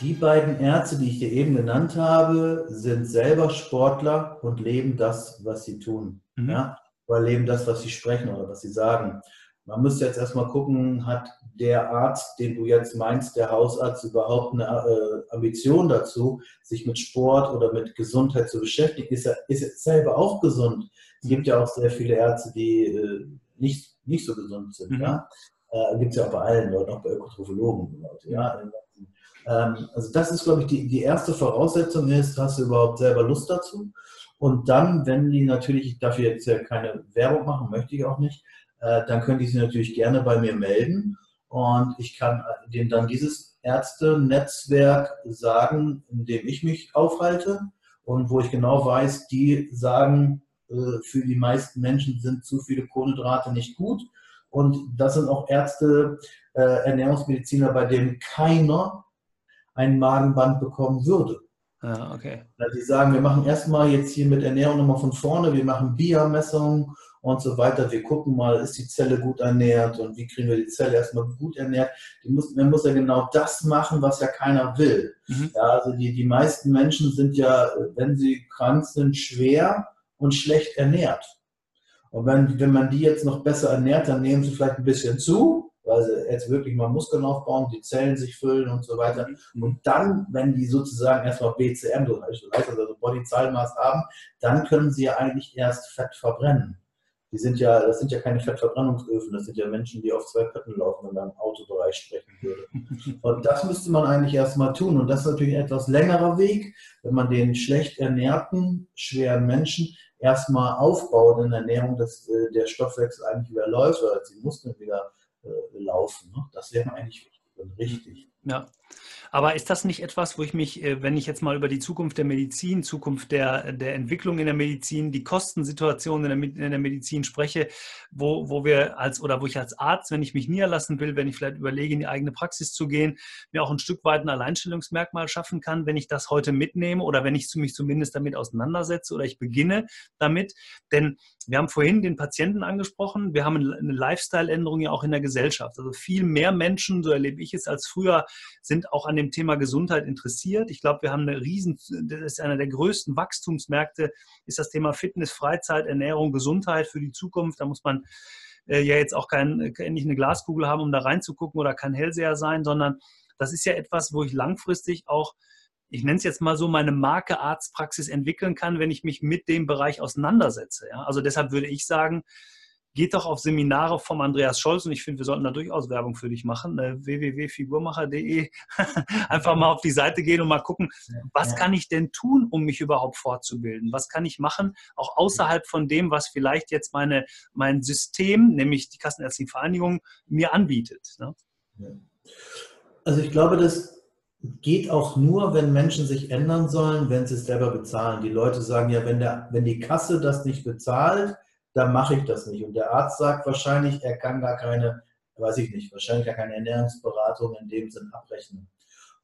Die beiden Ärzte, die ich dir eben genannt habe, sind selber Sportler und leben das, was sie tun. Mhm. Ja? Oder leben das, was sie sprechen oder was sie sagen. Man müsste jetzt erstmal gucken, hat der Arzt, den du jetzt meinst, der Hausarzt, überhaupt eine äh, Ambition dazu, sich mit Sport oder mit Gesundheit zu beschäftigen? Ist er, ist er selber auch gesund? Es gibt ja auch sehr viele Ärzte, die äh, nicht, nicht so gesund sind. Mhm. Ja? Äh, gibt es ja auch bei allen Leuten, auch bei Ökotrophologen. Ja? Ähm, also das ist, glaube ich, die, die erste Voraussetzung ist, hast du überhaupt selber Lust dazu? Und dann, wenn die natürlich, ich darf jetzt ja keine Werbung machen, möchte ich auch nicht, äh, dann könnte ich sie natürlich gerne bei mir melden und ich kann denen dann dieses Ärzte-Netzwerk sagen, in dem ich mich aufhalte und wo ich genau weiß, die sagen, äh, für die meisten Menschen sind zu viele Kohlenhydrate nicht gut. Und das sind auch Ärzte, äh, Ernährungsmediziner, bei denen keiner ein Magenband bekommen würde. Ah, okay. Die sagen, wir machen erstmal jetzt hier mit Ernährung nochmal von vorne, wir machen BIA-Messungen und so weiter. Wir gucken mal, ist die Zelle gut ernährt und wie kriegen wir die Zelle erstmal gut ernährt. Die muss, man muss ja genau das machen, was ja keiner will. Mhm. Ja, also die, die meisten Menschen sind ja, wenn sie krank sind, schwer und schlecht ernährt. Und wenn, wenn man die jetzt noch besser ernährt, dann nehmen sie vielleicht ein bisschen zu weil sie jetzt wirklich mal Muskeln aufbauen, die Zellen sich füllen und so weiter. Mhm. Und dann, wenn die sozusagen erstmal BCM, so heißt also Body Zahlmaß haben, dann können sie ja eigentlich erst Fett verbrennen. Die sind ja, das sind ja keine Fettverbrennungsöfen, das sind ja Menschen, die auf zwei Pötten laufen, wenn man im Autobereich sprechen würde. Und das müsste man eigentlich erstmal tun. Und das ist natürlich ein etwas längerer Weg, wenn man den schlecht ernährten, schweren Menschen erstmal aufbaut in der Ernährung, dass äh, der Stoffwechsel eigentlich wieder läuft oder dass die Muskeln wieder laufen. Ne? Das wäre eigentlich richtig. Ja. Aber ist das nicht etwas, wo ich mich, äh, wenn ich jetzt mal über die Zukunft der Medizin, Zukunft der, der Entwicklung in der Medizin, die Kostensituation in der, in der Medizin spreche, wo, wo wir als oder wo ich als Arzt, wenn ich mich niederlassen will, wenn ich vielleicht überlege, in die eigene Praxis zu gehen, mir auch ein Stück weit ein Alleinstellungsmerkmal schaffen kann, wenn ich das heute mitnehme oder wenn ich mich zumindest damit auseinandersetze oder ich beginne damit. Denn wir haben vorhin den Patienten angesprochen, wir haben eine Lifestyle-Änderung ja auch in der Gesellschaft. Also viel mehr Menschen, so erlebe ich es als früher, sind auch an dem Thema Gesundheit interessiert. Ich glaube, wir haben eine riesen, das ist einer der größten Wachstumsmärkte, ist das Thema Fitness, Freizeit, Ernährung, Gesundheit für die Zukunft. Da muss man äh, ja jetzt auch kein, nicht eine Glaskugel haben, um da reinzugucken oder kein Hellseher sein, sondern das ist ja etwas, wo ich langfristig auch ich nenne es jetzt mal so, meine Marke Arztpraxis entwickeln kann, wenn ich mich mit dem Bereich auseinandersetze. Ja? Also deshalb würde ich sagen, geht doch auf Seminare vom Andreas Scholz und ich finde, wir sollten da durchaus Werbung für dich machen. Äh, www.figurmacher.de. Einfach mal auf die Seite gehen und mal gucken, was kann ich denn tun, um mich überhaupt fortzubilden? Was kann ich machen, auch außerhalb von dem, was vielleicht jetzt meine, mein System, nämlich die Kassenärztliche Vereinigung, mir anbietet. Ne? Also ich glaube, das geht auch nur, wenn Menschen sich ändern sollen, wenn sie es selber bezahlen. Die Leute sagen ja, wenn, der, wenn die Kasse das nicht bezahlt, dann mache ich das nicht. Und der Arzt sagt wahrscheinlich, er kann gar keine, weiß ich nicht, wahrscheinlich gar keine Ernährungsberatung in dem Sinn abrechnen.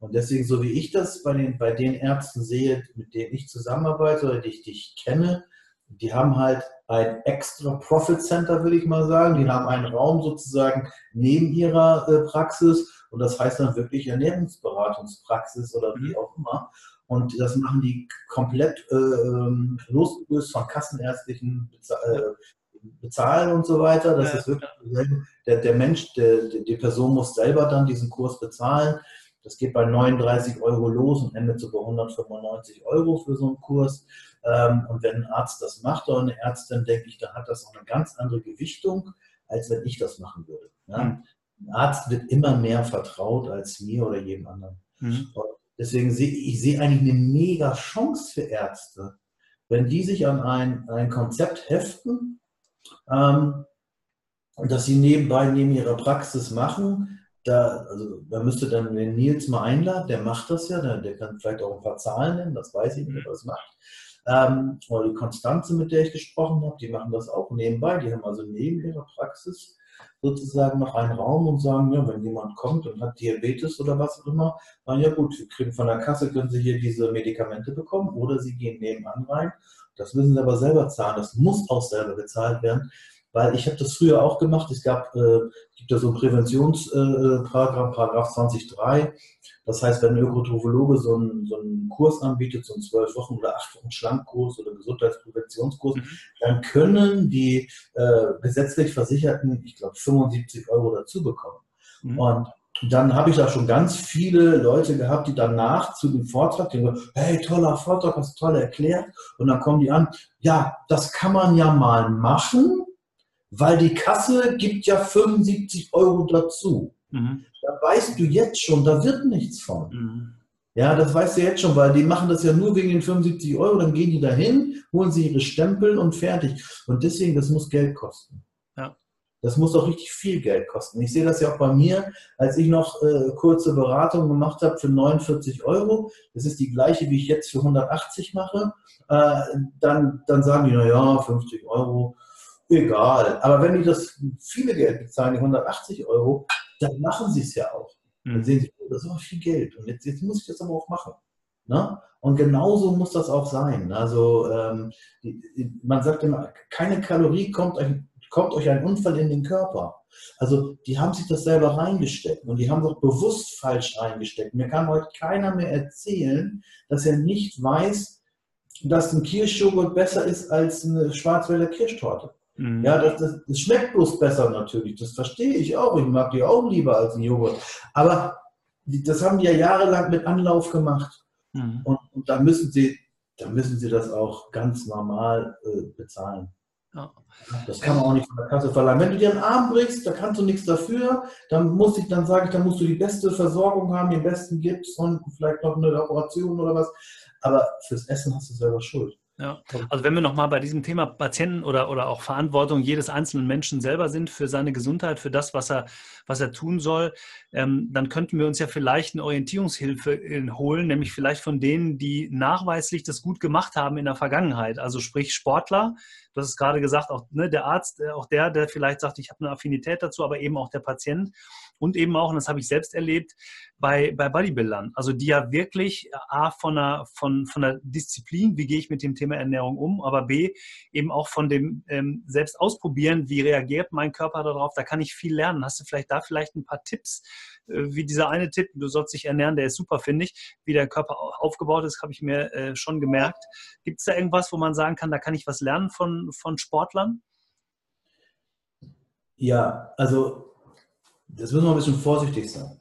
Und deswegen, so wie ich das bei den, bei den Ärzten sehe, mit denen ich zusammenarbeite oder die ich, die ich kenne, die haben halt ein extra Profit Center, würde ich mal sagen. Die haben einen Raum sozusagen neben ihrer äh, Praxis und das heißt dann wirklich Ernährungsberatungspraxis oder wie mhm. auch immer. Und das machen die komplett äh, ähm, losgelöst von kassenärztlichen äh, Bezahlen und so weiter. Das ja, ist wirklich der, der Mensch, der, die Person muss selber dann diesen Kurs bezahlen. Das geht bei 39 Euro los und endet so bei 195 Euro für so einen Kurs. Ähm, und wenn ein Arzt das macht oder eine Ärztin, denke ich, dann hat das auch eine ganz andere Gewichtung, als wenn ich das machen würde. Ja? Ein Arzt wird immer mehr vertraut als mir oder jedem anderen. Mhm. Deswegen sehe ich sehe eigentlich eine mega Chance für Ärzte, wenn die sich an ein, ein Konzept heften ähm, dass sie nebenbei neben ihrer Praxis machen. Da, also, da müsste dann den Nils mal einladen, der macht das ja, der, der kann vielleicht auch ein paar Zahlen nennen, das weiß ich nicht, er das macht. Ähm, oder die Konstanze, mit der ich gesprochen habe, die machen das auch nebenbei. Die haben also neben ihrer Praxis sozusagen noch einen Raum und sagen, ja, wenn jemand kommt und hat Diabetes oder was auch immer, dann ja gut, wir kriegen von der Kasse, können Sie hier diese Medikamente bekommen oder Sie gehen nebenan rein. Das müssen Sie aber selber zahlen. Das muss auch selber bezahlt werden. Weil ich habe das früher auch gemacht. Es gab, äh, gibt ja so einen Präventionsparagraph, äh, Paragraph 20.3. Das heißt, wenn ein Ökotrophologe so einen, so einen Kurs anbietet, so einen zwölf Wochen oder acht Wochen Schlankkurs oder Gesundheitspräventionskurs, mhm. dann können die äh, gesetzlich Versicherten, ich glaube, 75 Euro dazu bekommen. Mhm. Und dann habe ich da schon ganz viele Leute gehabt, die danach zu dem Vortrag denken, hey, toller Vortrag, hast du toll erklärt. Und dann kommen die an, ja, das kann man ja mal machen, weil die Kasse gibt ja 75 Euro dazu. Mhm. Da weißt du jetzt schon, da wird nichts von. Mhm. Ja, das weißt du jetzt schon, weil die machen das ja nur wegen den 75 Euro, dann gehen die dahin, holen sie ihre Stempel und fertig. Und deswegen, das muss Geld kosten. Ja. Das muss auch richtig viel Geld kosten. Ich sehe das ja auch bei mir, als ich noch äh, kurze Beratung gemacht habe für 49 Euro. Das ist die gleiche, wie ich jetzt für 180 mache. Äh, dann, dann sagen die, naja, 50 Euro, egal. Aber wenn die das viele Geld bezahlen, die 180 Euro, dann machen sie es ja auch. Dann mhm. sehen sie, oh, das ist aber viel Geld und jetzt, jetzt muss ich das aber auch machen. Ne? Und genauso muss das auch sein. Also ähm, die, man sagt immer, keine Kalorie kommt euch, kommt euch ein Unfall in den Körper. Also die haben sich das selber reingesteckt und die haben doch bewusst falsch reingesteckt. Mir kann heute keiner mehr erzählen, dass er nicht weiß, dass ein Kirschjoghurt besser ist als eine Schwarzwälder Kirschtorte. Mhm. Ja, das, das, das, schmeckt bloß besser natürlich. Das verstehe ich auch. Ich mag die auch lieber als ein Joghurt. Aber die, das haben die ja jahrelang mit Anlauf gemacht. Mhm. Und, und da müssen sie, da müssen sie das auch ganz normal äh, bezahlen. Ja. Das kann man auch nicht von der Kasse verlangen. Wenn du dir einen Arm brichst, da kannst du nichts dafür, dann muss ich, dann sage ich, dann musst du die beste Versorgung haben, den besten Gips und vielleicht noch eine Operation oder was. Aber fürs Essen hast du selber Schuld. Ja, also wenn wir nochmal bei diesem Thema Patienten oder, oder auch Verantwortung jedes einzelnen Menschen selber sind für seine Gesundheit, für das, was er, was er tun soll, ähm, dann könnten wir uns ja vielleicht eine Orientierungshilfe äh, holen, nämlich vielleicht von denen, die nachweislich das gut gemacht haben in der Vergangenheit. Also sprich Sportler, du hast es gerade gesagt, auch ne, der Arzt, äh, auch der, der vielleicht sagt, ich habe eine Affinität dazu, aber eben auch der Patient und eben auch, und das habe ich selbst erlebt, bei, bei Bodybuildern. Also die ja wirklich äh, A, von einer, von, von der Disziplin, wie gehe ich mit dem Thema Ernährung um, aber B, eben auch von dem ähm, selbst ausprobieren, wie reagiert mein Körper darauf, da kann ich viel lernen. Hast du vielleicht da vielleicht ein paar Tipps, äh, wie dieser eine Tipp, du sollst dich ernähren, der ist super, finde ich. Wie der Körper aufgebaut ist, habe ich mir äh, schon gemerkt. Gibt es da irgendwas, wo man sagen kann, da kann ich was lernen von, von Sportlern? Ja, also das müssen wir ein bisschen vorsichtig sein.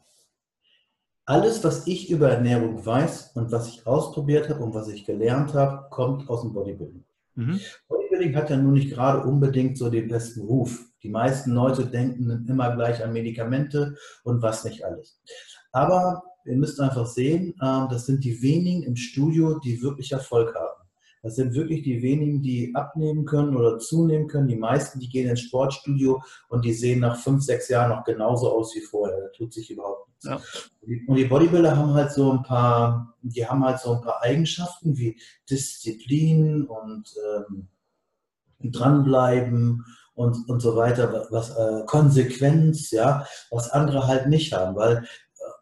Alles, was ich über Ernährung weiß und was ich ausprobiert habe und was ich gelernt habe, kommt aus dem Bodybuilding. Mhm. Bodybuilding hat ja nun nicht gerade unbedingt so den besten Ruf. Die meisten Leute denken immer gleich an Medikamente und was nicht alles. Aber ihr müsst einfach sehen, ähm, das sind die wenigen im Studio, die wirklich Erfolg haben. Das sind wirklich die wenigen, die abnehmen können oder zunehmen können. Die meisten, die gehen ins Sportstudio und die sehen nach fünf, sechs Jahren noch genauso aus wie vorher. Da tut sich überhaupt nichts. Ja. Und die Bodybuilder haben halt so ein paar, die haben halt so ein paar Eigenschaften wie Disziplin und ähm, dranbleiben und, und so weiter, was äh, Konsequenz, ja, was andere halt nicht haben, weil äh,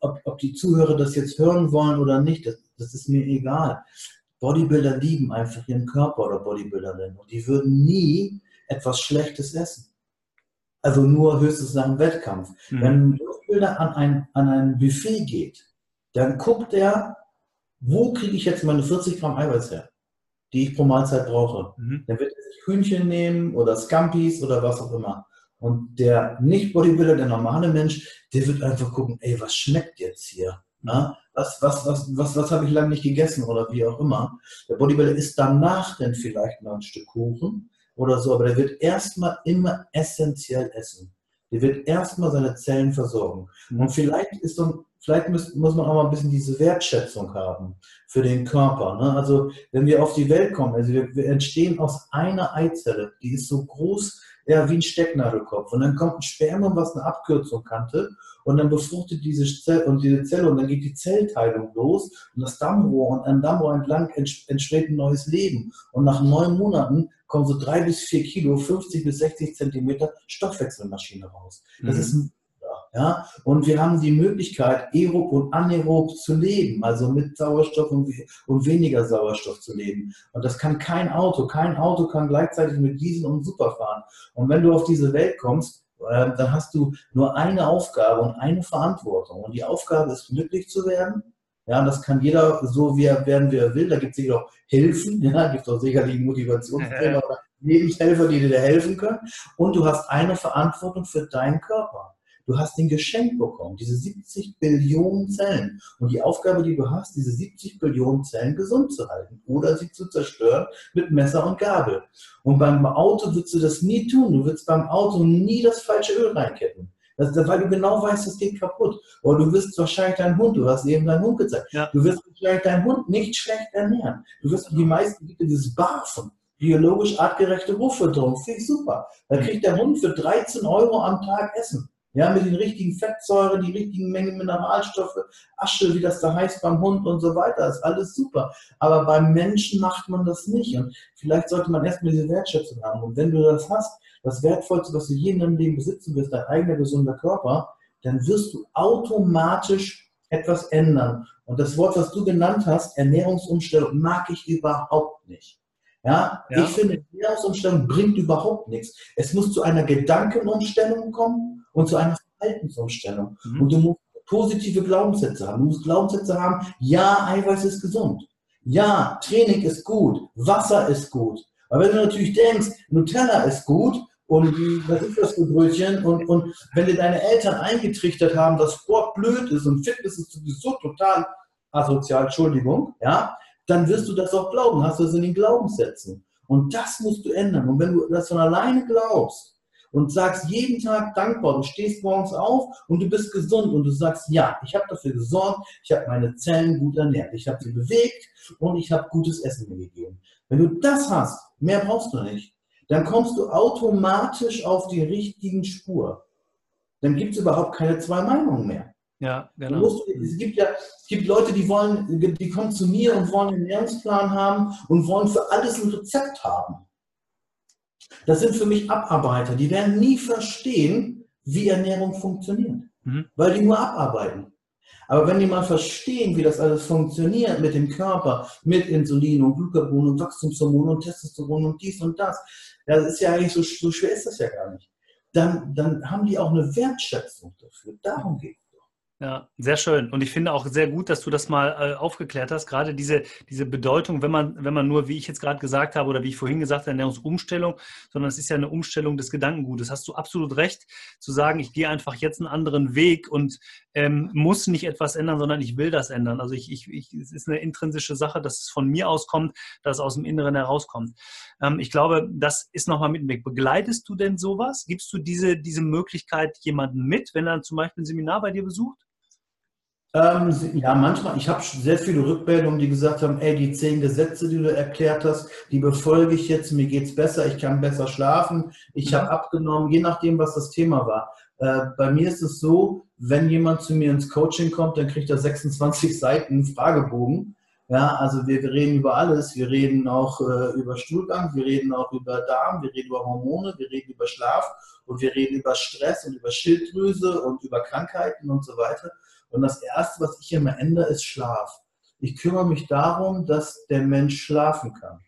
ob, ob die Zuhörer das jetzt hören wollen oder nicht, das, das ist mir egal. Bodybuilder lieben einfach ihren Körper oder Bodybuilderinnen und die würden nie etwas Schlechtes essen. Also nur höchstens nach dem Wettkampf. Mhm. Wenn ein Bodybuilder an ein, an ein Buffet geht, dann guckt er, wo kriege ich jetzt meine 40 Gramm Eiweiß her, die ich pro Mahlzeit brauche. Mhm. Dann wird er sich Hühnchen nehmen oder Scampis oder was auch immer. Und der Nicht-Bodybuilder, der normale Mensch, der wird einfach gucken, ey, was schmeckt jetzt hier? Na? Was, was, was, was, was habe ich lange nicht gegessen oder wie auch immer. Der Bodybuilder isst danach dann vielleicht mal ein Stück Kuchen oder so, aber der wird erstmal immer essentiell essen. Der wird erstmal seine Zellen versorgen. Und vielleicht ist so, vielleicht muss, muss man auch mal ein bisschen diese Wertschätzung haben für den Körper. Ne? Also wenn wir auf die Welt kommen, also wir, wir entstehen aus einer Eizelle, die ist so groß ja, wie ein Stecknadelkopf. Und dann kommt ein Spermium, was eine Abkürzung kannte, und dann befruchtet diese Zelle und diese Zelle und dann geht die Zellteilung los und das Dammrohr und an Dammrohr entlang entsteht ein neues Leben. Und nach neun Monaten kommen so drei bis vier Kilo, 50 bis 60 Zentimeter Stoffwechselmaschine raus. Das mhm. ist ein Ja? Und wir haben die Möglichkeit, aerob und anaerob zu leben, also mit Sauerstoff und, und weniger Sauerstoff zu leben. Und das kann kein Auto. Kein Auto kann gleichzeitig mit Diesel und Super fahren. Und wenn du auf diese Welt kommst, äh, dann hast du nur eine Aufgabe und eine Verantwortung. Und die Aufgabe ist, glücklich zu werden. Ja, und das kann jeder so wie er werden, wie er will. Da gibt es sicher auch Hilfen, ja, gibt es auch sicherlich Motivationstrainer oder Lebenshelfer, die dir helfen können. Und du hast eine Verantwortung für deinen Körper. Du hast den Geschenk bekommen, diese 70 Billionen Zellen. Und die Aufgabe, die du hast, diese 70 Billionen Zellen gesund zu halten oder sie zu zerstören mit Messer und Gabel. Und beim Auto würdest du das nie tun. Du würdest beim Auto nie das falsche Öl reinketten. Das, weil du genau weißt, das geht kaputt. Oder du wirst wahrscheinlich deinen Hund, du hast eben deinen Hund gezeigt, ja. du wirst wahrscheinlich deinen Hund nicht schlecht ernähren. Du wirst die meisten gibt dieses Barfen biologisch artgerechte Ruffütterung. Finde ich super. Da kriegt der Hund für 13 Euro am Tag Essen. Ja, mit den richtigen Fettsäuren, die richtigen Mengen Mineralstoffe, Asche, wie das da heißt beim Hund und so weiter, ist alles super. Aber beim Menschen macht man das nicht. Und vielleicht sollte man erstmal diese Wertschätzung haben. Und wenn du das hast, das Wertvollste, was du je in deinem Leben besitzen wirst, dein eigener gesunder Körper, dann wirst du automatisch etwas ändern. Und das Wort, was du genannt hast, Ernährungsumstellung, mag ich überhaupt nicht. Ja, ja. ich finde, Ernährungsumstellung bringt überhaupt nichts. Es muss zu einer Gedankenumstellung kommen und zu einer Verhaltensumstellung. Mhm. Und du musst positive Glaubenssätze haben. Du musst Glaubenssätze haben, ja, Eiweiß ist gesund. Ja, Training ist gut. Wasser ist gut. Aber wenn du natürlich denkst, Nutella ist gut und was ist das für Brötchen und, und wenn dir deine Eltern eingetrichtert haben, dass Sport blöd ist und Fitness ist sowieso total asozial, Entschuldigung, ja, dann wirst du das auch glauben, hast du das in den Glaubenssätzen. Und das musst du ändern. Und wenn du das von alleine glaubst und sagst jeden Tag dankbar, du stehst morgens auf und du bist gesund und du sagst, ja, ich habe dafür gesorgt, ich habe meine Zellen gut ernährt, ich habe sie bewegt und ich habe gutes Essen mir gegeben. Wenn du das hast, mehr brauchst du nicht, dann kommst du automatisch auf die richtigen Spur. Dann gibt es überhaupt keine zwei Meinungen mehr. Ja, genau. Musst, es, gibt ja, es gibt Leute, die wollen, die kommen zu mir und wollen einen Ernährungsplan haben und wollen für alles ein Rezept haben. Das sind für mich Abarbeiter, die werden nie verstehen, wie Ernährung funktioniert, mhm. weil die nur abarbeiten. Aber wenn die mal verstehen, wie das alles funktioniert mit dem Körper, mit Insulin und Glucagon und Wachstumshormon und Testosteron und dies und das, das ist ja eigentlich so, so schwer ist das ja gar nicht. Dann, dann haben die auch eine Wertschätzung dafür. Darum geht es. Ja, sehr schön. Und ich finde auch sehr gut, dass du das mal äh, aufgeklärt hast. Gerade diese, diese Bedeutung, wenn man, wenn man nur, wie ich jetzt gerade gesagt habe oder wie ich vorhin gesagt habe, Ernährungsumstellung, sondern es ist ja eine Umstellung des Gedankengutes. Hast du absolut recht, zu sagen, ich gehe einfach jetzt einen anderen Weg und ähm, muss nicht etwas ändern, sondern ich will das ändern. Also ich, ich, ich, es ist eine intrinsische Sache, dass es von mir auskommt, dass es aus dem Inneren herauskommt. Ähm, ich glaube, das ist nochmal mit dem Weg. Begleitest du denn sowas? Gibst du diese, diese Möglichkeit jemandem mit, wenn er zum Beispiel ein Seminar bei dir besucht? Ähm, ja, manchmal. Ich habe sehr viele Rückmeldungen, die gesagt haben, ey, die zehn Gesetze, die du erklärt hast, die befolge ich jetzt, mir geht's besser, ich kann besser schlafen, ich habe abgenommen, je nachdem, was das Thema war. Äh, bei mir ist es so, wenn jemand zu mir ins Coaching kommt, dann kriegt er 26 Seiten Fragebogen. Ja, also wir, wir reden über alles. Wir reden auch äh, über Stuhlgang, wir reden auch über Darm, wir reden über Hormone, wir reden über Schlaf und wir reden über Stress und über Schilddrüse und über Krankheiten und so weiter. Und das Erste, was ich immer ändere, ist Schlaf. Ich kümmere mich darum, dass der Mensch schlafen kann.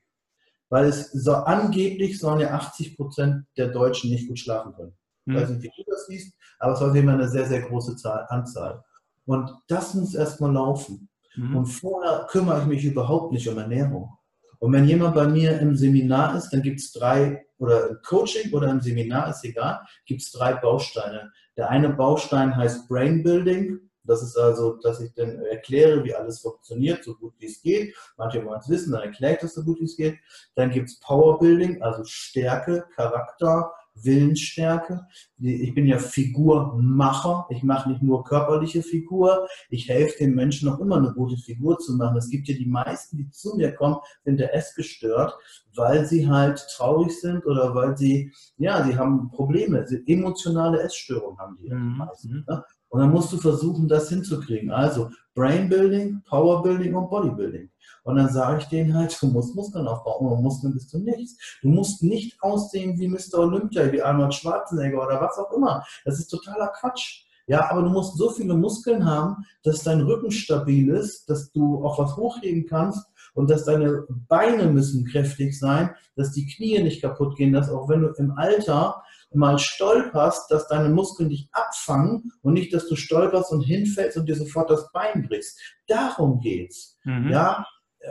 Weil es so angeblich sollen ja 80 Prozent der Deutschen nicht gut schlafen können. Ich weiß nicht, wie du das siehst, aber es war immer eine sehr, sehr große Zahl, Anzahl. Und das muss erstmal laufen. Mhm. Und vorher kümmere ich mich überhaupt nicht um Ernährung. Und wenn jemand bei mir im Seminar ist, dann gibt es drei, oder im Coaching oder im Seminar, ist egal, gibt es drei Bausteine. Der eine Baustein heißt Brain Building. Das ist also, dass ich dann erkläre, wie alles funktioniert, so gut wie es geht. Manche wollen es wissen, dann erkläre ich das so gut wie es geht. Dann gibt es Power Building, also Stärke, Charakter, Willensstärke. Ich bin ja Figurmacher. Ich mache nicht nur körperliche Figur. Ich helfe den Menschen auch immer eine gute Figur zu machen. Es gibt ja die meisten, die zu mir kommen, sind der S gestört, weil sie halt traurig sind oder weil sie, ja, sie haben Probleme. Emotionale Essstörungen haben die mhm. meisten. Ne? Und dann musst du versuchen, das hinzukriegen. Also Brain Building, Power Building und Bodybuilding. Und dann sage ich denen halt, du musst Muskeln aufbauen. Ohne Muskeln bist du nichts. Du musst nicht aussehen wie Mr. Olympia, wie Arnold Schwarzenegger oder was auch immer. Das ist totaler Quatsch. Ja, aber du musst so viele Muskeln haben, dass dein Rücken stabil ist, dass du auch was hochheben kannst und dass deine Beine müssen kräftig sein, dass die Knie nicht kaputt gehen, dass auch wenn du im Alter mal stolperst, dass deine Muskeln dich abfangen und nicht, dass du stolperst und hinfällst und dir sofort das Bein brichst. Darum geht's. Mhm. Ja,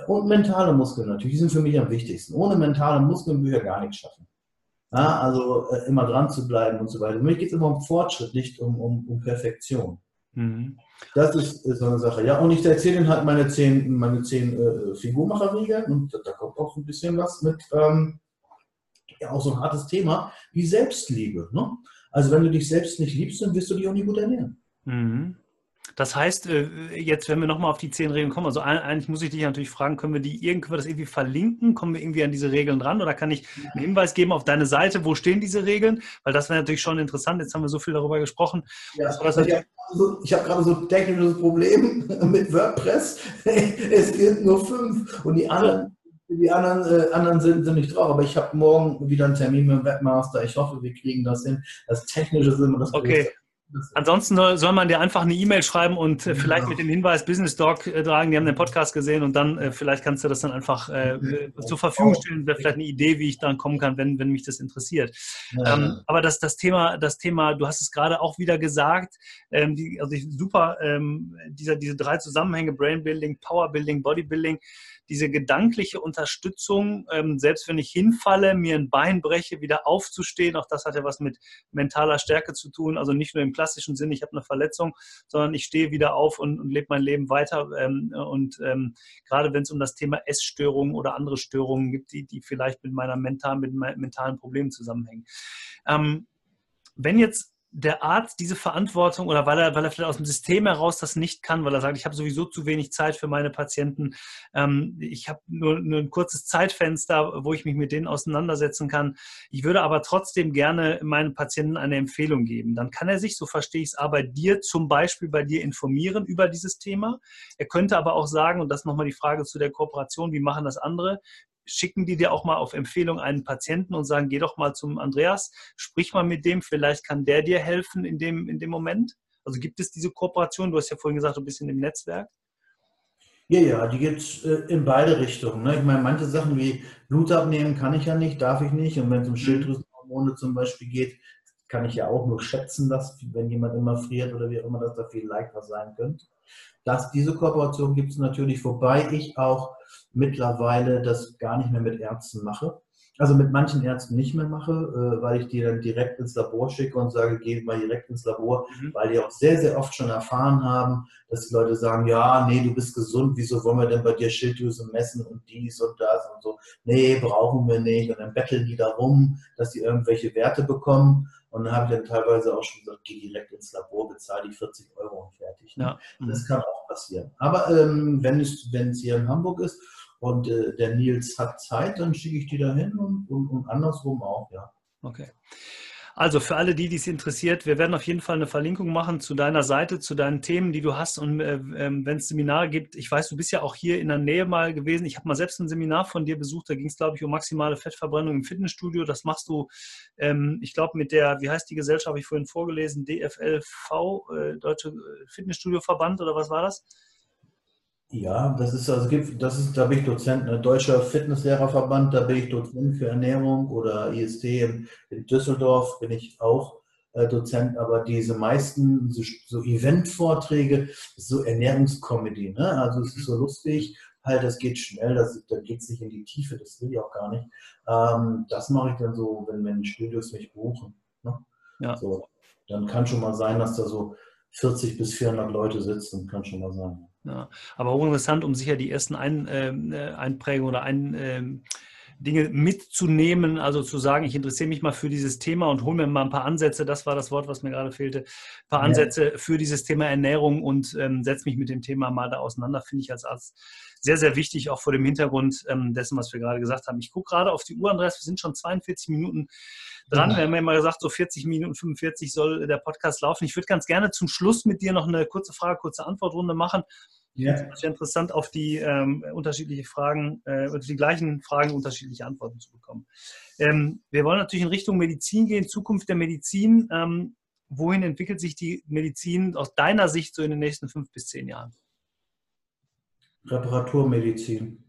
und mentale Muskeln natürlich, die sind für mich am wichtigsten. Ohne mentale Muskeln würde ich ja gar nichts schaffen. Ja, also äh, immer dran zu bleiben und so weiter. Für mich geht es immer um Fortschritt, nicht um, um, um Perfektion. Mhm. Das ist, ist, so eine Sache. Ja, und ich erzähle Ihnen halt meine zehn, meine zehn äh, Figurmacherregeln und da, da, kommt auch ein bisschen was mit, ähm, ja, auch so ein hartes Thema wie Selbstliebe. Ne? Also, wenn du dich selbst nicht liebst, dann wirst du dich auch nie gut ernähren. Mhm. Das heißt, äh, jetzt, wenn wir nochmal auf die zehn Regeln kommen, also eigentlich muss ich dich natürlich fragen, können wir die wir das irgendwie verlinken? Kommen wir irgendwie an diese Regeln dran? Oder kann ich einen Hinweis geben auf deine Seite, wo stehen diese Regeln? Weil das wäre natürlich schon interessant. Jetzt haben wir so viel darüber gesprochen. Ja, ich habe gerade so ein technisches Problem mit WordPress. es gilt nur fünf und die anderen die anderen, äh, anderen sind, sind nicht drauf, aber ich habe morgen wieder einen Termin mit dem Webmaster. Ich hoffe, wir kriegen das hin. Das Technische ist immer das Okay, Größte. Ansonsten soll man dir einfach eine E-Mail schreiben und äh, vielleicht mit dem Hinweis Business Doc äh, tragen, die haben den Podcast gesehen und dann äh, vielleicht kannst du das dann einfach äh, zur Verfügung stellen. Wäre vielleicht eine Idee, wie ich dann kommen kann, wenn, wenn mich das interessiert. Ja. Ähm, aber das, das, Thema, das Thema, du hast es gerade auch wieder gesagt, ähm, die, also ich, super, ähm, dieser, diese drei Zusammenhänge, Brain Building, Power Building, Body Building, diese gedankliche Unterstützung, ähm, selbst wenn ich hinfalle, mir ein Bein breche, wieder aufzustehen, auch das hat ja was mit mentaler Stärke zu tun, also nicht nur im klassischen Sinn, ich habe eine Verletzung, sondern ich stehe wieder auf und, und lebe mein Leben weiter. Ähm, und ähm, gerade wenn es um das Thema Essstörungen oder andere Störungen gibt, die, die vielleicht mit meiner mentalen, mit meinen mentalen Problemen zusammenhängen. Ähm, wenn jetzt der Arzt diese Verantwortung oder weil er, weil er vielleicht aus dem System heraus das nicht kann, weil er sagt, ich habe sowieso zu wenig Zeit für meine Patienten, ähm, ich habe nur, nur, ein kurzes Zeitfenster, wo ich mich mit denen auseinandersetzen kann. Ich würde aber trotzdem gerne meinen Patienten eine Empfehlung geben. Dann kann er sich, so verstehe ich es, aber dir zum Beispiel bei dir informieren über dieses Thema. Er könnte aber auch sagen, und das nochmal die Frage zu der Kooperation, wie machen das andere? Schicken die dir auch mal auf Empfehlung einen Patienten und sagen, geh doch mal zum Andreas, sprich mal mit dem, vielleicht kann der dir helfen in dem, in dem Moment. Also gibt es diese Kooperation? Du hast ja vorhin gesagt, du bist in dem Netzwerk. Ja, ja, die geht es äh, in beide Richtungen. Ne? Ich meine, manche Sachen wie Blut abnehmen kann ich ja nicht, darf ich nicht. Und wenn es um mhm. Schilddrüsenhormone zum Beispiel geht, kann ich ja auch nur schätzen, dass, wenn jemand immer friert oder wie auch immer, dass da vielleicht was sein könnte. Das, diese Kooperation gibt es natürlich, wobei ich auch mittlerweile das gar nicht mehr mit Ärzten mache. Also mit manchen Ärzten nicht mehr mache, äh, weil ich die dann direkt ins Labor schicke und sage, geh mal direkt ins Labor, mhm. weil die auch sehr, sehr oft schon erfahren haben, dass die Leute sagen, ja, nee, du bist gesund, wieso wollen wir denn bei dir Schilddrüse messen und dies und das und so. Nee, brauchen wir nicht. Und dann betteln die darum, dass die irgendwelche Werte bekommen. Und dann habe ich dann teilweise auch schon gesagt, geh direkt ins Labor, bezahle die 40 Euro und fertig. Ne? Ja. Das kann auch passieren. Aber ähm, wenn, es, wenn es hier in Hamburg ist und äh, der Nils hat Zeit, dann schicke ich die da hin und, und, und andersrum auch, ja. Okay. Also für alle, die dies interessiert, wir werden auf jeden Fall eine Verlinkung machen zu deiner Seite, zu deinen Themen, die du hast. Und äh, äh, wenn es Seminare gibt, ich weiß, du bist ja auch hier in der Nähe mal gewesen. Ich habe mal selbst ein Seminar von dir besucht. Da ging es, glaube ich, um maximale Fettverbrennung im Fitnessstudio. Das machst du, ähm, ich glaube, mit der, wie heißt die Gesellschaft, habe ich vorhin vorgelesen, DFLV, äh, Deutsche Fitnessstudio-Verband oder was war das? Ja, das ist also das ist, da bin ich Dozent, ne? Deutscher Fitnesslehrerverband, da bin ich Dozent für Ernährung oder IST in, in Düsseldorf bin ich auch äh, Dozent, aber diese meisten so, so Event-Vorträge, so Ernährungskomödie, ne? Also es ist so lustig, halt, das geht schnell, das, da geht es nicht in die Tiefe, das will ich auch gar nicht. Ähm, das mache ich dann so, wenn, wenn Studios mich buchen. Ne? Ja. So, dann kann schon mal sein, dass da so 40 bis 400 Leute sitzen, kann schon mal sein. Ja, aber hochinteressant, um sicher die ersten Ein, ähm, äh, Einprägungen oder ein, äh, Dinge mitzunehmen, also zu sagen, ich interessiere mich mal für dieses Thema und hole mir mal ein paar Ansätze, das war das Wort, was mir gerade fehlte, ein paar Ansätze für dieses Thema Ernährung und ähm, setze mich mit dem Thema mal da auseinander, finde ich als Arzt sehr, sehr wichtig, auch vor dem Hintergrund ähm, dessen, was wir gerade gesagt haben. Ich gucke gerade auf die Uhr, Andreas, wir sind schon 42 Minuten dran. Ja. Wir haben ja mal gesagt, so 40 Minuten 45 soll der Podcast laufen. Ich würde ganz gerne zum Schluss mit dir noch eine kurze Frage, kurze Antwortrunde machen. Ja. Es wäre interessant, auf die ähm, unterschiedliche Fragen, äh, die gleichen Fragen unterschiedliche Antworten zu bekommen. Ähm, wir wollen natürlich in Richtung Medizin gehen, Zukunft der Medizin. Ähm, wohin entwickelt sich die Medizin aus deiner Sicht so in den nächsten fünf bis zehn Jahren? Reparaturmedizin.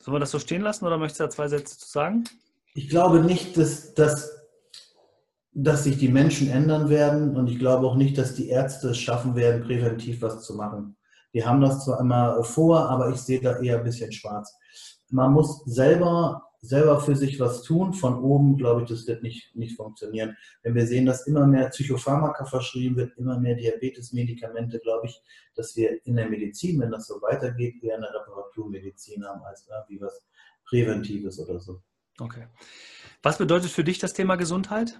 Sollen wir das so stehen lassen oder möchtest du da zwei Sätze zu sagen? Ich glaube nicht, dass, dass, dass sich die Menschen ändern werden und ich glaube auch nicht, dass die Ärzte es schaffen werden, präventiv was zu machen. Die haben das zwar immer vor, aber ich sehe da eher ein bisschen schwarz. Man muss selber selber für sich was tun. Von oben, glaube ich, das wird nicht, nicht funktionieren. Wenn wir sehen, dass immer mehr Psychopharmaka verschrieben wird, immer mehr Diabetesmedikamente, glaube ich, dass wir in der Medizin, wenn das so weitergeht, eher eine Reparaturmedizin haben als irgendwie was Präventives oder so. Okay. Was bedeutet für dich das Thema Gesundheit?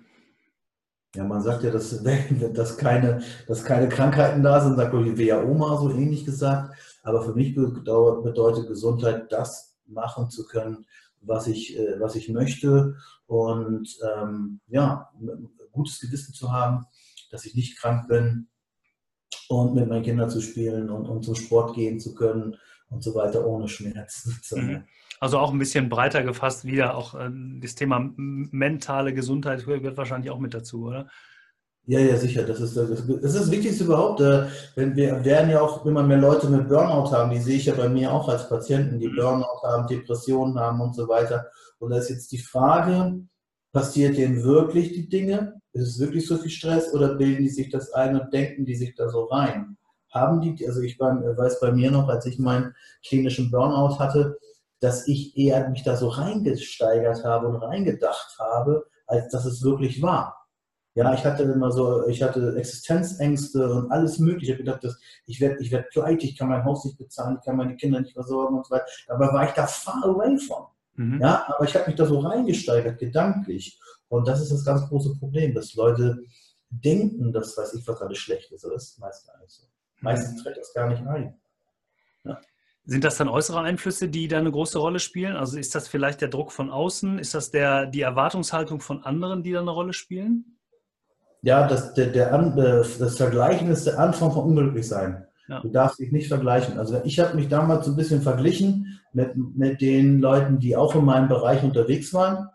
Ja, man sagt ja, dass, dass, keine, dass keine Krankheiten da sind, sagt die WHO mal so ähnlich gesagt. Aber für mich bedeutet Gesundheit, das machen zu können, was ich, äh, was ich möchte und ähm, ja, ein gutes Gewissen zu haben, dass ich nicht krank bin und mit meinen Kindern zu spielen und, und zum Sport gehen zu können und so weiter ohne Schmerzen. Mhm. Also auch ein bisschen breiter gefasst wieder, auch äh, das Thema mentale Gesundheit gehört wahrscheinlich auch mit dazu, oder? Ja, ja, sicher. Das ist das, ist das Wichtigste überhaupt. Äh, wenn wir werden ja auch immer mehr Leute mit Burnout haben, die sehe ich ja bei mir auch als Patienten, die mhm. Burnout haben, Depressionen haben und so weiter. Und da ist jetzt die Frage, passiert denen wirklich die Dinge? Ist es wirklich so viel Stress oder bilden die sich das ein und denken die sich da so rein? Haben die, also ich weiß bei mir noch, als ich meinen klinischen Burnout hatte, dass ich eher mich da so reingesteigert habe und reingedacht habe, als dass es wirklich war. Ja, ich hatte immer so, ich hatte Existenzängste und alles Mögliche. Ich habe gedacht, dass ich werde ich werd pleite, ich kann mein Haus nicht bezahlen, ich kann meine Kinder nicht versorgen und so weiter. Dabei war ich da far away von. Mhm. Ja, aber ich habe mich da so reingesteigert, gedanklich. Und das ist das ganz große Problem, dass Leute denken, dass weiß ich, was alles schlecht ist. Aber das ist meist gar nicht so. Meistens mhm. tritt das gar nicht ein. Ja. Sind das dann äußere Einflüsse, die da eine große Rolle spielen? Also ist das vielleicht der Druck von außen? Ist das der, die Erwartungshaltung von anderen, die da eine Rolle spielen? Ja, das, der, der, äh, das Vergleichen ist der Anfang von Unglücklichsein. Ja. Du darfst dich nicht vergleichen. Also ich habe mich damals so ein bisschen verglichen mit, mit den Leuten, die auch in meinem Bereich unterwegs waren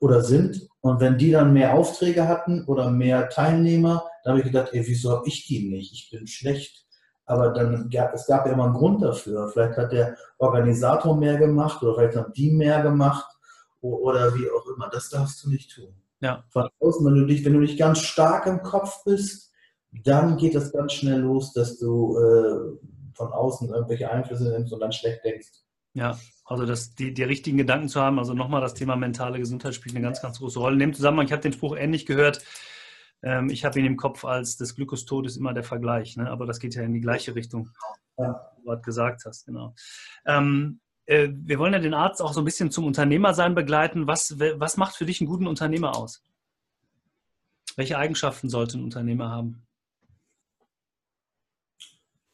oder sind. Und wenn die dann mehr Aufträge hatten oder mehr Teilnehmer, dann habe ich gedacht, ey, wieso habe ich die nicht? Ich bin schlecht. Aber dann gab es gab ja immer einen Grund dafür. Vielleicht hat der Organisator mehr gemacht oder vielleicht haben die mehr gemacht oder wie auch immer. Das darfst du nicht tun. Ja. Von außen, wenn du dich, wenn du nicht ganz stark im Kopf bist, dann geht es ganz schnell los, dass du äh, von außen irgendwelche Einflüsse nimmst und dann schlecht denkst. Ja, also das, die, die richtigen Gedanken zu haben, also nochmal das Thema mentale Gesundheit spielt eine ganz, ganz große Rolle. In dem Zusammenhang, ich habe den Spruch ähnlich gehört, ähm, ich habe ihn im Kopf als das Glück des Todes immer der Vergleich, ne? aber das geht ja in die gleiche Richtung, ja. wie du gerade gesagt hast, genau. Ähm, äh, wir wollen ja den Arzt auch so ein bisschen zum Unternehmersein begleiten. Was, was macht für dich einen guten Unternehmer aus? Welche Eigenschaften sollte ein Unternehmer haben?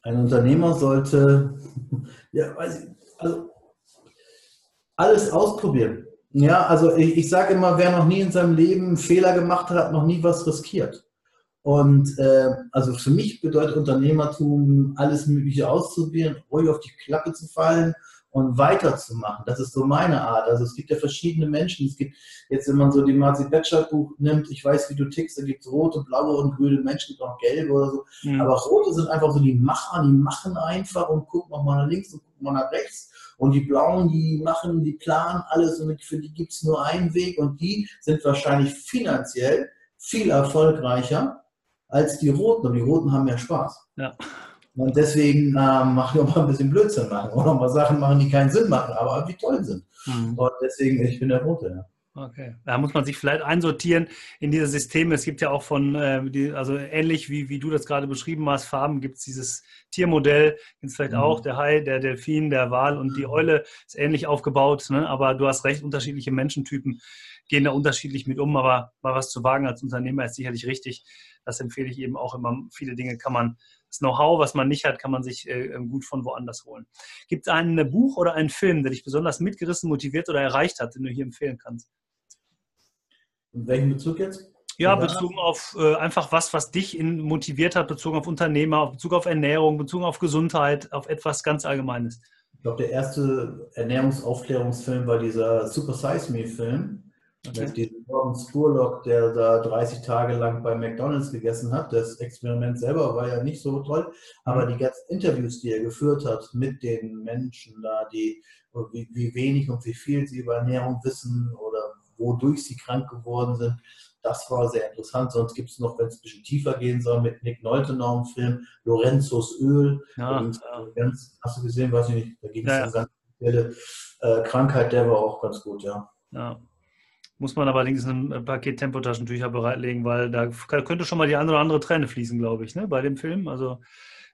Ein Unternehmer sollte ja, also alles ausprobieren. Ja, also ich, ich sage immer, wer noch nie in seinem Leben Fehler gemacht hat, hat noch nie was riskiert. Und äh, also für mich bedeutet Unternehmertum, alles Mögliche auszuprobieren, ruhig auf die Klappe zu fallen und weiterzumachen. Das ist so meine Art. Also es gibt ja verschiedene Menschen. Es gibt jetzt, wenn man so die Marzi Bachelor Buch nimmt, ich weiß, wie du tickst, da gibt es rote, blaue und grüne Menschen, gibt auch gelbe oder so. Mhm. Aber rote sind einfach so die Macher, die machen einfach und gucken auch mal nach links und gucken mal nach rechts. Und die blauen, die machen, die planen alles und für die gibt es nur einen Weg und die sind wahrscheinlich finanziell viel erfolgreicher als die roten. Und die roten haben mehr Spaß. Ja. Und deswegen ähm, mache ich auch mal ein bisschen Blödsinn machen oder mal Sachen machen, die keinen Sinn machen, aber irgendwie toll sind. Mhm. Und deswegen, ich bin der Rote, ja. Okay, da muss man sich vielleicht einsortieren in diese Systeme. Es gibt ja auch von, äh, die, also ähnlich wie, wie du das gerade beschrieben hast, Farben gibt es dieses Tiermodell, gibt es vielleicht mhm. auch, der Hai, der Delfin, der Wal und die Eule ist ähnlich aufgebaut, ne? aber du hast recht, unterschiedliche Menschentypen gehen da unterschiedlich mit um, aber mal was zu wagen als Unternehmer ist sicherlich richtig. Das empfehle ich eben auch immer. Viele Dinge kann man das Know-how, was man nicht hat, kann man sich äh, ähm, gut von woanders holen. Gibt es ein Buch oder einen Film, der dich besonders mitgerissen, motiviert oder erreicht hat, den du hier empfehlen kannst? In welchem Bezug jetzt? Ja, bezogen auf äh, einfach was, was dich in, motiviert hat, bezogen auf Unternehmer, bezogen auf Ernährung, bezogen auf Gesundheit, auf etwas ganz Allgemeines. Ich glaube, der erste Ernährungsaufklärungsfilm war dieser Super Size Me Film Okay. Diesen Morgan Spurlock, der da 30 Tage lang bei McDonalds gegessen hat, das Experiment selber war ja nicht so toll, aber mhm. die ganzen Interviews, die er geführt hat mit den Menschen da, die wie, wie wenig und wie viel sie über Ernährung wissen oder wodurch sie krank geworden sind, das war sehr interessant. Sonst gibt es noch, wenn es ein bisschen tiefer gehen soll, mit Nick Nolte noch einen Film, Lorenzos Öl. Ja, ja. Ganz, hast du gesehen, weiß ich nicht, da ging es ja, um ganz spezielle äh, Krankheit, der war auch ganz gut, ja. Ja, muss man allerdings ein Paket Tempotaschentücher bereitlegen, weil da könnte schon mal die eine oder andere Träne fließen, glaube ich, ne, bei dem Film. Also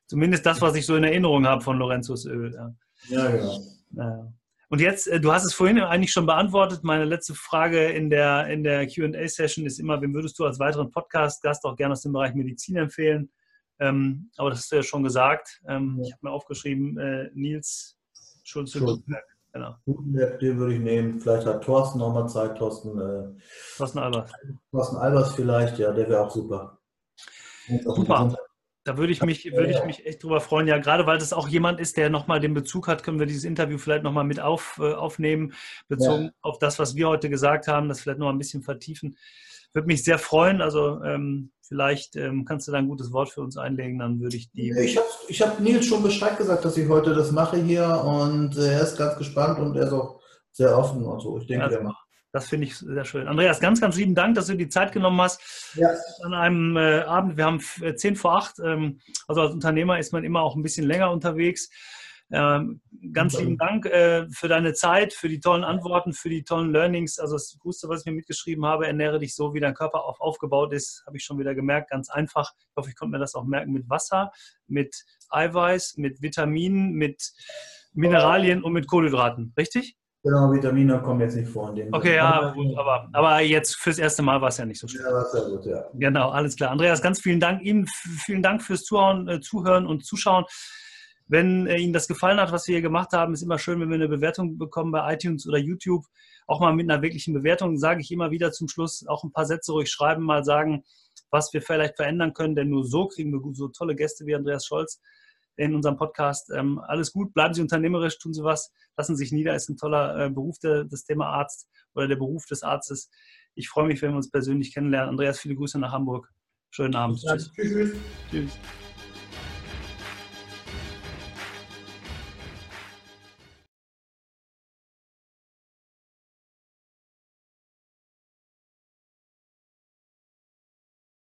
zumindest das, was ich so in Erinnerung habe von Lorenzos Öl. Ja, ja genau. Ja. Und jetzt, äh, du hast es vorhin eigentlich schon beantwortet. Meine letzte Frage in der, in der QA-Session ist immer, wem würdest du als weiteren Podcast-Gast auch gerne aus dem Bereich Medizin empfehlen? Ähm, aber das hast du ja schon gesagt. Ähm, ja. Ich habe mir aufgeschrieben, äh, Nils Schulze-Gutenberg. Genau. Den würde ich nehmen. Vielleicht hat Thorsten noch mal Zeit. Thorsten, äh, Thorsten Albers. Thorsten Albers vielleicht, ja, der wäre auch super. Super. Da würde ich mich, würde ich mich echt drüber freuen. Ja, gerade weil das auch jemand ist, der nochmal den Bezug hat, können wir dieses Interview vielleicht nochmal mit auf, äh, aufnehmen, bezogen ja. auf das, was wir heute gesagt haben, das vielleicht noch ein bisschen vertiefen. Würde mich sehr freuen. Also ähm, vielleicht ähm, kannst du da ein gutes Wort für uns einlegen, dann würde ich die. Ich habe ich hab Nils schon Bescheid gesagt, dass ich heute das mache hier und äh, er ist ganz gespannt und er ist auch sehr offen. Also ich denke, ja, der macht. Das finde ich sehr schön. Andreas, ganz, ganz lieben Dank, dass du die Zeit genommen hast. Ja. An einem äh, Abend, wir haben äh, zehn vor acht. Ähm, also als Unternehmer ist man immer auch ein bisschen länger unterwegs. Ähm, ganz lieben Dank äh, für deine Zeit, für die tollen Antworten, für die tollen Learnings. Also das Größte, was ich mir mitgeschrieben habe, ernähre dich so, wie dein Körper auf, aufgebaut ist, habe ich schon wieder gemerkt. Ganz einfach. Ich hoffe, ich konnte mir das auch merken mit Wasser, mit Eiweiß, mit Vitaminen, mit Mineralien und mit Kohlenhydraten. Richtig? Genau, Vitamine kommen jetzt nicht vor. okay, ja, gut, aber, aber jetzt fürs erste Mal war es ja nicht so schlimm. Ja, war sehr gut, ja. Genau, alles klar. Andreas, ganz vielen Dank Ihnen, vielen Dank fürs Zuhören, äh, Zuhören und Zuschauen. Wenn äh, Ihnen das gefallen hat, was wir hier gemacht haben, ist immer schön, wenn wir eine Bewertung bekommen bei iTunes oder YouTube. Auch mal mit einer wirklichen Bewertung sage ich immer wieder zum Schluss auch ein paar Sätze ruhig schreiben, mal sagen, was wir vielleicht verändern können, denn nur so kriegen wir so tolle Gäste wie Andreas Scholz in unserem Podcast. Ähm, alles gut, bleiben Sie unternehmerisch, tun Sie was, lassen Sie sich nieder, ist ein toller äh, Beruf, der, das Thema Arzt oder der Beruf des Arztes. Ich freue mich, wenn wir uns persönlich kennenlernen. Andreas, viele Grüße nach Hamburg. Schönen Abend. Tschüss. tschüss.